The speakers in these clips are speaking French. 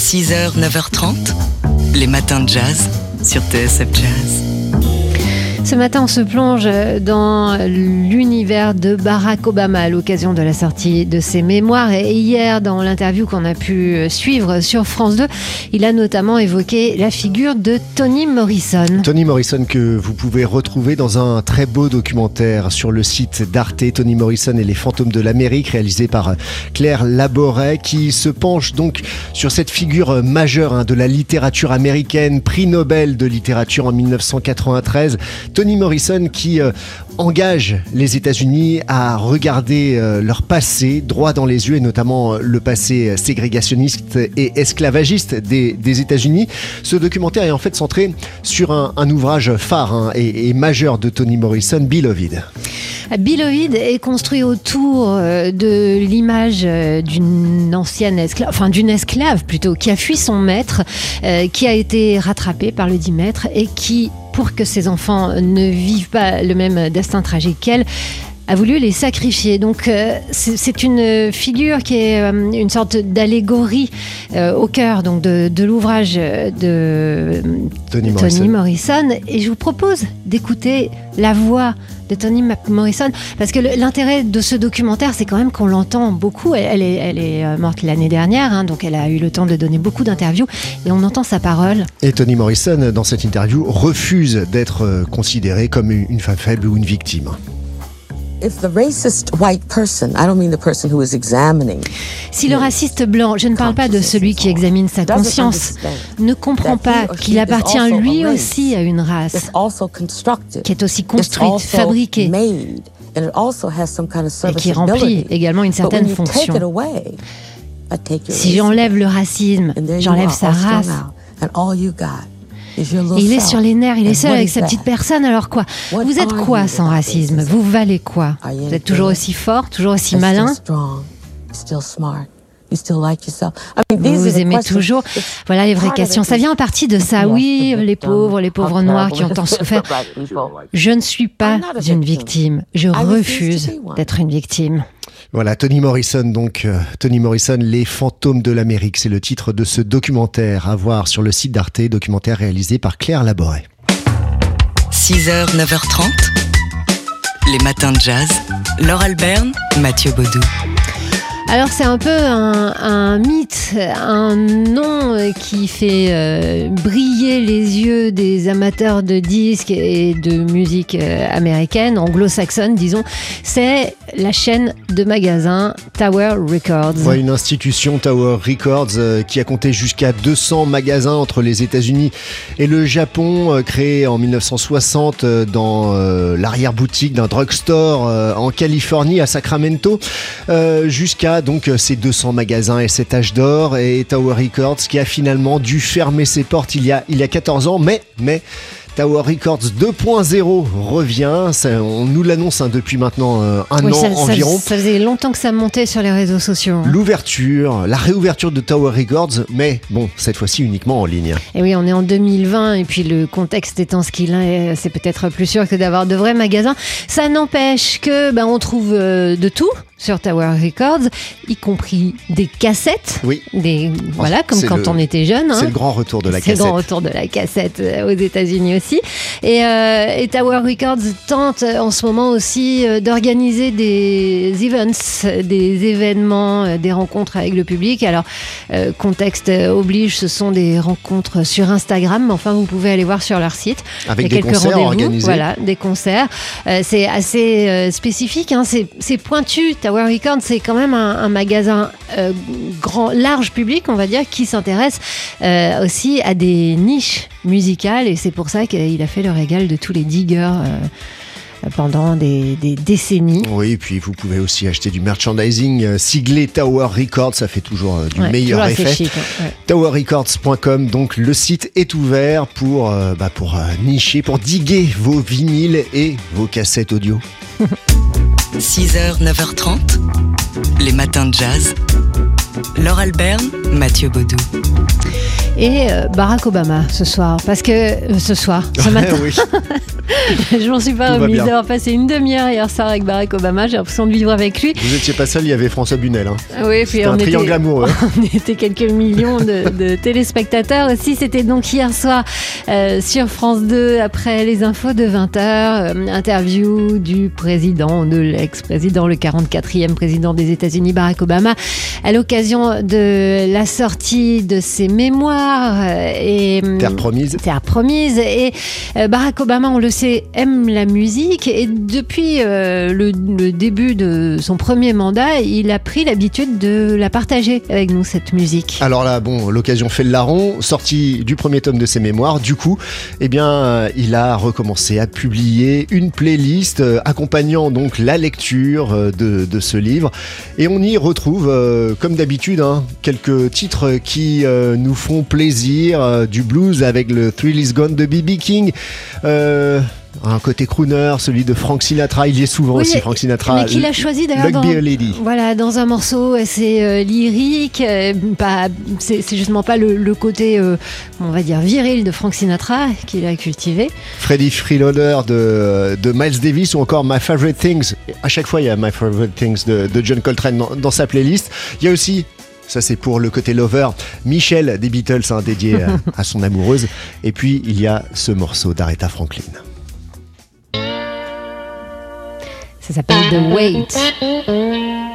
6h, 9h30, les matins de jazz sur TSF Jazz. Ce matin, on se plonge dans l'univers de Barack Obama à l'occasion de la sortie de ses mémoires. Et hier, dans l'interview qu'on a pu suivre sur France 2, il a notamment évoqué la figure de Toni Morrison. Toni Morrison que vous pouvez retrouver dans un très beau documentaire sur le site d'Arte, Toni Morrison et les fantômes de l'Amérique, réalisé par Claire Laboret, qui se penche donc sur cette figure majeure hein, de la littérature américaine, prix Nobel de littérature en 1993. Toni Morrison qui euh, engage les États-Unis à regarder euh, leur passé droit dans les yeux et notamment euh, le passé ségrégationniste et esclavagiste des, États-Unis. Ce documentaire est en fait centré sur un, ouvrage phare hein, et, majeur de Toni Morrison, Beloved. Beloved est construit autour de l'image d'une ancienne esclave, enfin d'une esclave plutôt, qui a fui son maître, qui a été rattrapé par le dit maître et qui pour que ses enfants ne vivent pas le même destin tragique qu'elle, a voulu les sacrifier. Donc euh, c'est une figure qui est euh, une sorte d'allégorie euh, au cœur donc de, de l'ouvrage de Morrison. Morrison. Et je vous propose d'écouter la voix de Toni Morrison parce que l'intérêt de ce documentaire c'est quand même qu'on l'entend beaucoup. Elle, elle est, est morte l'année dernière, hein, donc elle a eu le temps de donner beaucoup d'interviews et on entend sa parole. Et Toni Morrison, dans cette interview, refuse d'être euh, considérée comme une femme faible ou une victime. Si le raciste blanc, je ne parle pas de celui qui examine sa conscience, ne comprend pas qu'il appartient lui aussi à une race it's also constructed, qui est aussi construite, fabriquée made, and it also has some kind of et qui remplit également une certaine fonction. Si j'enlève le racisme, j'enlève sa race. Il est sur les nerfs, il est seul avec is sa petite personne, alors quoi What Vous êtes are quoi sans without racisme racism? Vous valez quoi Vous êtes toujours aussi fort, toujours aussi malin still strong, you're still smart, you still like yourself. I mean, these vous are vous the aimez questions. toujours It's Voilà les vraies questions. Ça vient en partie de ça. Yes, Oui, the les pauvres, les pauvres noirs qui ont tant souffert. Je ne suis pas I'm not a une victim. victime. Je I refuse d'être une victime. Voilà, Toni Morrison, donc euh, Toni Morrison, Les fantômes de l'Amérique, c'est le titre de ce documentaire à voir sur le site d'Arte, documentaire réalisé par Claire Laboret. 6h, 9h30, les matins de jazz. Laure Alberne, Mathieu Baudou. Alors c'est un peu un, mythe, un nom euh, qui fait euh, briller les yeux des amateurs de disques et de musique euh, américaine, anglo-saxonne disons. C'est la chaîne de magasins Tower Records. Ouais, une institution Tower Records qui a compté jusqu'à 200 magasins entre les États-Unis et le Japon, euh, créé en 1960 euh, dans l'arrière-boutique d'un drugstore en Californie à Sacramento, euh, donc euh, ces 200 magasins et cet âge d'or et Tower Records qui a finalement dû fermer ses portes il y a il y a 14 ans, mais mais Tower Records 2.0 revient, Ça, on nous l'annonce hein, depuis maintenant euh, un Oui, an ça, ça- environ. ça faisait longtemps que ça montait sur les réseaux sociaux. hein. L'ouverture, la réouverture de Tower Records, mais bon, cette fois-ci uniquement en ligne. Et oui, on est en 2020 et puis le contexte étant ce qu'il est, c'est peut-être plus sûr que d'avoir de vrais magasins. Ça n'empêche que ben, on trouve euh, de tout sur Tower Records, y compris des cassettes. Oui. Des, voilà, comme c'est quand le- on était jeune. C'est hein. le grand retour de la C'est le cassette. grand retour de la cassette euh, aux États-Unis aussi. Et, euh, et Tower Records tente euh, en ce moment aussi euh, d'organiser des events, des événements, des rencontres avec le public. Alors, euh, contexte oblige, ce sont des rencontres sur Instagram, mais enfin, vous pouvez aller voir sur leur site. Avec Il y a des quelques concerts organisés. Voilà, des concerts. Euh, c'est assez spécifique, hein, c'est pointu. Tower Records, c'est quand même un, un magasin grand, large public, on va dire, qui s'intéresse aussi à des niches musicales, et c'est pour ça qu'il a fait le régal de tous les diggers. euh, pendant des, des décennies. Oui, et puis vous pouvez aussi acheter du merchandising euh, siglé Tower Records, ça fait toujours euh, du Ouais, meilleur toujours effet. chic, ouais. Towerrecords.com, donc le site est ouvert pour, euh, bah, pour euh, nicher, pour diguer vos vinyles et vos cassettes audio. 6h, 9h30, les matins de jazz. Laure Alberne, Mathieu Baudou. Et euh, Barack Obama ce soir, parce que euh, ce soir, ce matin. Je m'en suis pas Tout remise d'avoir passé une demi-heure hier soir avec Barack Obama. J'ai l'impression de vivre avec lui. Vous étiez pas seul, il y avait François Bunel. Hein. Oui, puis C'était un on triangle était, amoureux. on était quelques millions de, de téléspectateurs aussi. C'était donc hier soir euh, sur France 2 après les infos de 20h. interview du président, de l'ex-président, le 44e président des États-Unis, Barack Obama, à l'occasion de la sortie de ses mémoires. euh, et, Terre promise. Terre promise. Et euh, Barack Obama, on le sait, aime la musique. Et depuis euh, le, début de son premier mandat, il a pris l'habitude de la partager avec nous, cette musique. Alors là, bon, l'occasion fait le larron, sorti du premier tome de ses mémoires. Du coup, eh bien, euh, il a recommencé à publier une playlist euh, accompagnant donc la lecture de, ce livre. Et on y retrouve, comme d'habitude, hein, quelques titres qui nous font plaisir, du blues avec le Thrill Is Gone de B.B. King. Un côté crooner, celui de Frank Sinatra, il y est souvent Oui, aussi, Frank Sinatra. Mais qu'il a choisi d'ailleurs dans, voilà, dans un morceau assez euh, lyrique. euh, pas, c'est, c'est justement pas le, le côté, euh, on va dire, viril de Frank Sinatra qu'il a cultivé. Freddy Freeloader de, de Miles Davis ou encore My Favorite Things. À chaque fois, il y a My Favorite Things de, de John Coltrane dans, dans sa playlist. Il y a aussi, ça c'est pour le côté lover, Michel des Beatles, hein, dédié à, à son amoureuse. Et puis, il y a ce morceau d'Aretha Franklin. Ça s'appelle The Wait.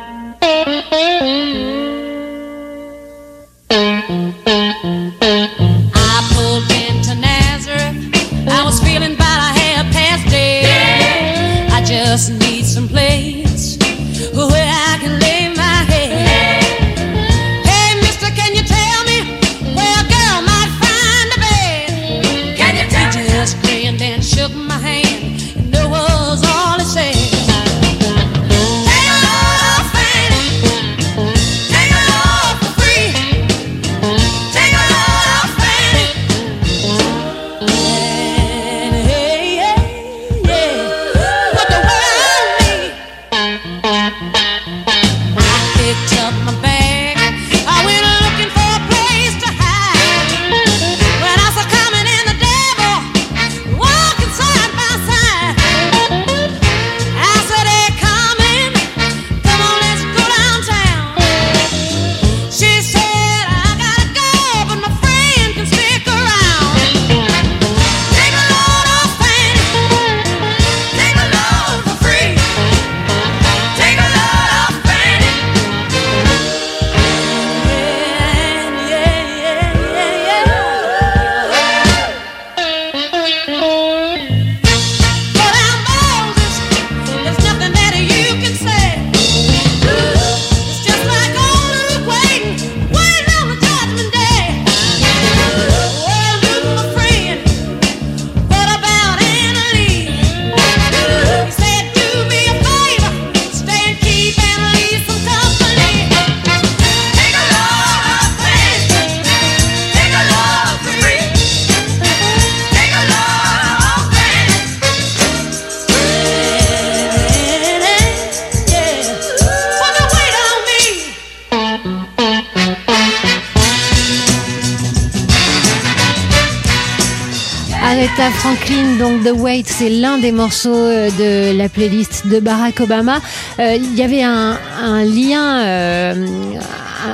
Donc The Wait, c'est l'un des morceaux euh, de la playlist de Barack Obama. Euh, Il y avait un, lien, euh,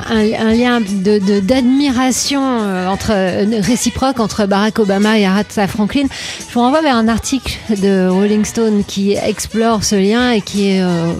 un, lien de- de- d'admiration euh, entre euh, réciproque entre Barack Obama et Aretha Franklin. Je vous renvoie vers un article de Rolling Stone qui explore ce lien et qui euh,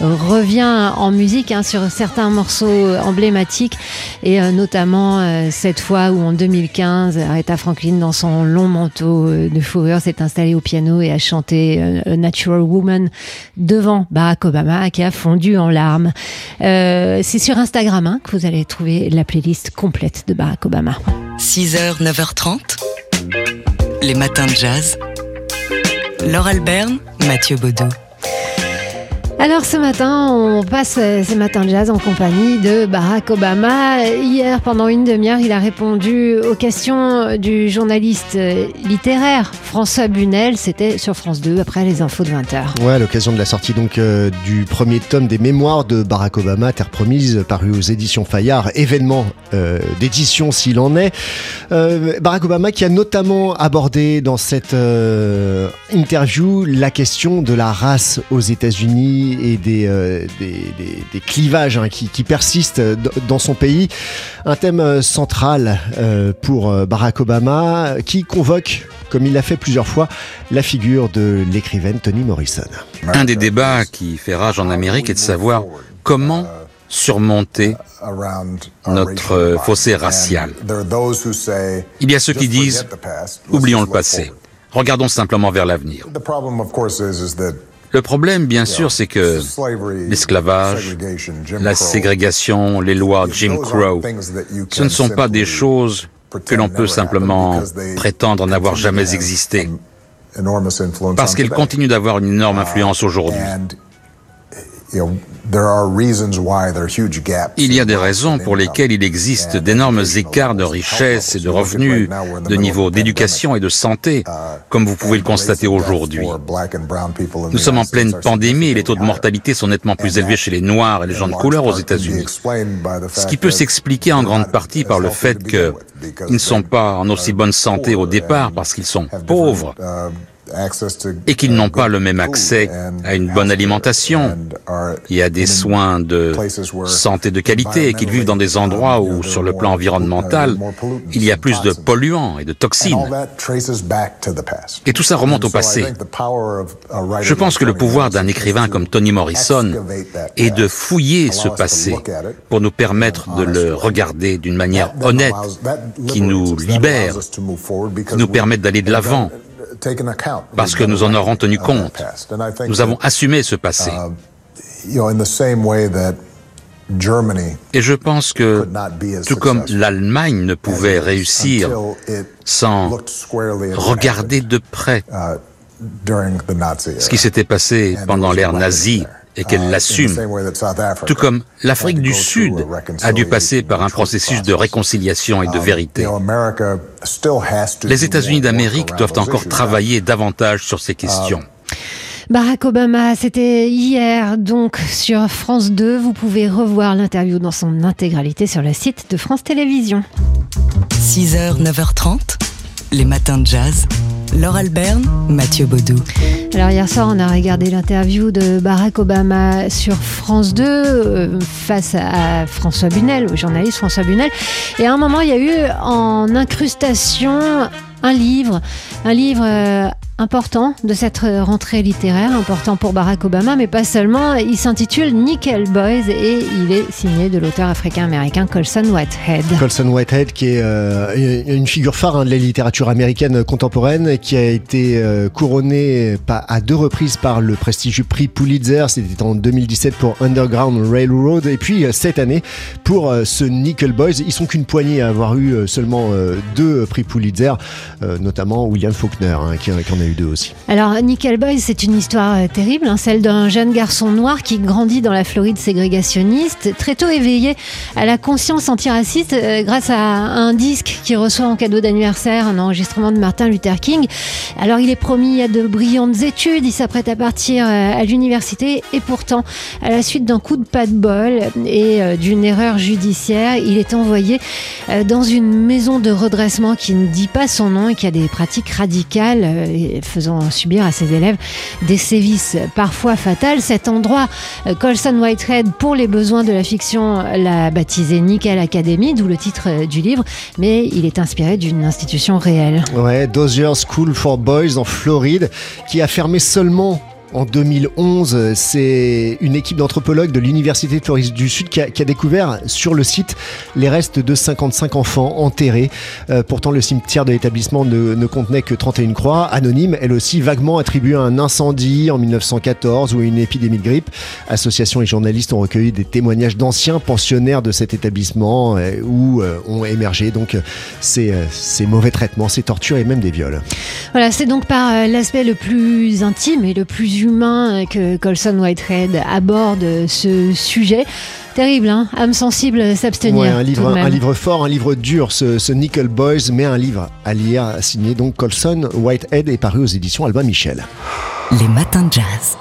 revient en musique hein, sur certains morceaux emblématiques et euh, notamment euh, cette fois où en 2015 Aretha Franklin dans son long manteau euh, de fourrure s'est installée au piano et a chanté A Natural Woman devant Barack Obama qui a fondu en larmes. C'est sur Instagram hein, que vous allez trouver la playlist complète de Barack Obama. 6h, 9h30. Les matins de jazz. Laure Alberne, Mathieu Baudou. Alors ce matin, on passe euh, ces matins de jazz en compagnie de Barack Obama. Hier, pendant une demi-heure, il a répondu aux questions du journaliste littéraire François Bunel. C'était sur France 2 après les infos de 20h. Ouais, à l'occasion de la sortie donc euh, du premier tome des mémoires de Barack Obama, Terre promise, paru aux éditions Fayard, événement euh, d'édition s'il en est. Barack Obama qui a notamment abordé dans cette interview la question de la race aux États-Unis et des, euh, des, des- des clivages hein, qui, qui persistent dans son pays. Un thème euh, central euh, pour Barack Obama qui convoque, comme il l'a fait plusieurs fois, la figure de l'écrivaine Toni Morrison. Un des débats qui fait rage en Amérique est de savoir comment surmonter notre fossé racial. Il y a ceux qui disent oublions le passé, regardons simplement vers l'avenir. Le problème, bien sûr, c'est que l'esclavage, la ségrégation, les lois Jim Crow, ce ne sont pas des choses que l'on peut simplement prétendre n'avoir jamais existé, parce qu'elles continuent d'avoir une énorme influence aujourd'hui. Il y a des raisons pour lesquelles il existe d'énormes écarts de richesse et de revenus, de niveau d'éducation et de santé, comme vous pouvez le constater aujourd'hui. Nous sommes en pleine pandémie et les taux de mortalité sont nettement plus élevés chez les Noirs et les gens de couleur aux États-Unis. Ce qui peut s'expliquer en grande partie par le fait qu'ils ne sont pas en aussi bonne santé au départ parce qu'ils sont pauvres et qu'ils n'ont pas le même accès à une bonne alimentation. et à des soins de santé de qualité et qu'ils vivent dans des endroits où, sur le plan environnemental, il y a plus de polluants et de toxines. Et tout ça remonte au passé. Je pense que le pouvoir d'un écrivain comme Toni Morrison est de fouiller ce passé pour nous permettre de le regarder d'une manière honnête, qui nous libère, qui nous permet d'aller de l'avant, parce que nous en aurons tenu compte. Nous avons assumé ce passé. Et je pense que, tout comme l'Allemagne ne pouvait réussir sans regarder de près ce qui s'était passé pendant l'ère nazie et qu'elle l'assume, tout comme l'Afrique du Sud a dû passer par un processus de réconciliation et de vérité. Les États-Unis d'Amérique doivent encore travailler davantage sur ces questions. Barack Obama, c'était hier donc sur France 2. Vous pouvez revoir l'interview dans son intégralité sur le site de France Télévisions. 6h, 9h30, les matins de jazz. Laure Alberne, Mathieu Baudou. Alors hier soir, on a regardé l'interview de Barack Obama sur France 2 euh, face à François Bunel, au journaliste François Bunel. Et à un moment, il y a eu en incrustation un livre, un livre euh, important de cette rentrée littéraire, important pour Barack Obama, mais pas seulement. Il s'intitule Nickel Boys et il est signé de l'auteur africain-américain Colson Whitehead. Colson Whitehead, qui est euh, une figure phare hein, de la littérature américaine contemporaine, qui a été euh, couronné pas- à deux reprises par le prestigieux prix Pulitzer. C'était en 2017 pour Underground Railroad, et puis euh, cette année pour euh, ce Nickel Boys. Ils sont qu'une poignée à avoir eu euh, seulement euh, deux prix Pulitzer, euh, notamment William Faulkner, hein, qui, en a eu deux aussi. Alors, Nickel Boys, c'est une histoire euh, terrible, hein, celle d'un jeune garçon noir qui grandit dans la Floride ségrégationniste, très tôt éveillé à la conscience antiraciste euh, grâce à un disque qu'il reçoit en cadeau d'anniversaire, un enregistrement de Martin Luther King. Alors, il est promis à de brillantes études, il s'apprête à partir euh, à l'université et pourtant, à la suite d'un coup de pas de bol et euh, d'une erreur judiciaire, il est envoyé euh, dans une maison de redressement qui ne dit pas son nom qui a des pratiques radicales euh, faisant subir à ses élèves des sévices parfois fatals. Cet endroit, euh, Colson Whitehead, pour les besoins de la fiction, l'a baptisé Nickel Academy, d'où le titre euh, du livre, mais il est inspiré d'une institution réelle. Ouais, Dozier School for Boys en Floride, qui a fermé seulement en 2011. C'est une équipe d'anthropologues de l'Université de Floride du Sud qui a, découvert sur le site les restes de 55 enfants enterrés. Euh, pourtant, le cimetière de l'établissement ne, contenait que 31 croix, anonymes, elle aussi vaguement attribuées à un incendie en 1914 ou à une épidémie de grippe. Associations et journalistes ont recueilli des témoignages d'anciens pensionnaires de cet établissement euh, où euh, ont émergé donc ces, ces mauvais traitements, ces tortures et même des viols. Voilà, c'est donc par l'aspect le plus intime et le plus humains que Colson Whitehead aborde ce sujet. Terrible, hein âme sensible s'abstenir. Ouais, un livre, un fort, un livre dur, ce, ce Nickel Boys, mais un livre à lire, signé donc Colson Whitehead, est paru aux éditions Albin Michel. Les matins de jazz.